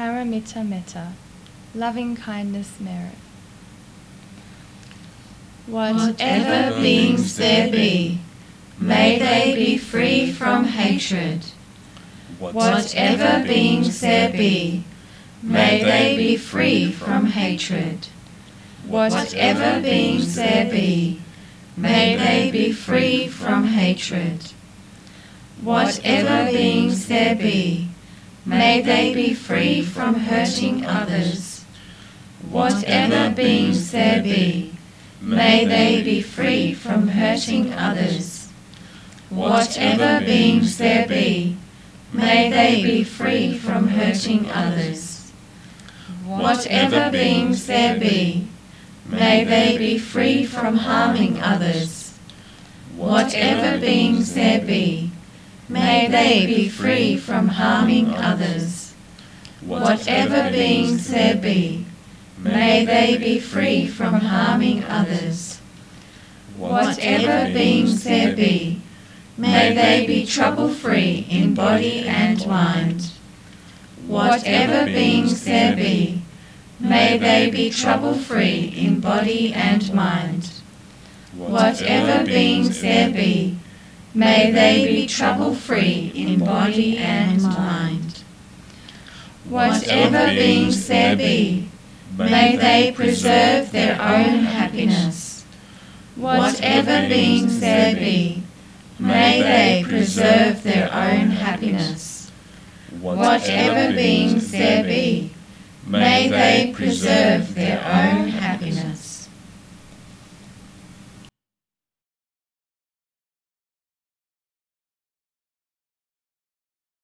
paramita metta, loving kindness merit. Whatever beings there be, may they be free from hatred. Whatever beings there be, may they be free from hatred. Whatever beings there be, may they be free from hatred. Whatever beings there be, may they be free from hurting others. Whatever beings there be, may they be free from hurting others. Whatever beings there be, may they be free from hurting others. Whatever beings there be, may they be free from harming others. Whatever beings there be, may they be free from harming others. Whatever beings there be, may they be free from harming others. Whatever beings there be, may they be trouble-free in body and mind. Whatever beings there be, may they be trouble-free in body and mind. Whatever beings there be, may they be trouble-free in body and mind. Whatever beings there be, may they preserve their own happiness. Whatever beings there be, may they preserve their own happiness. Whatever beings there be, may they preserve their own.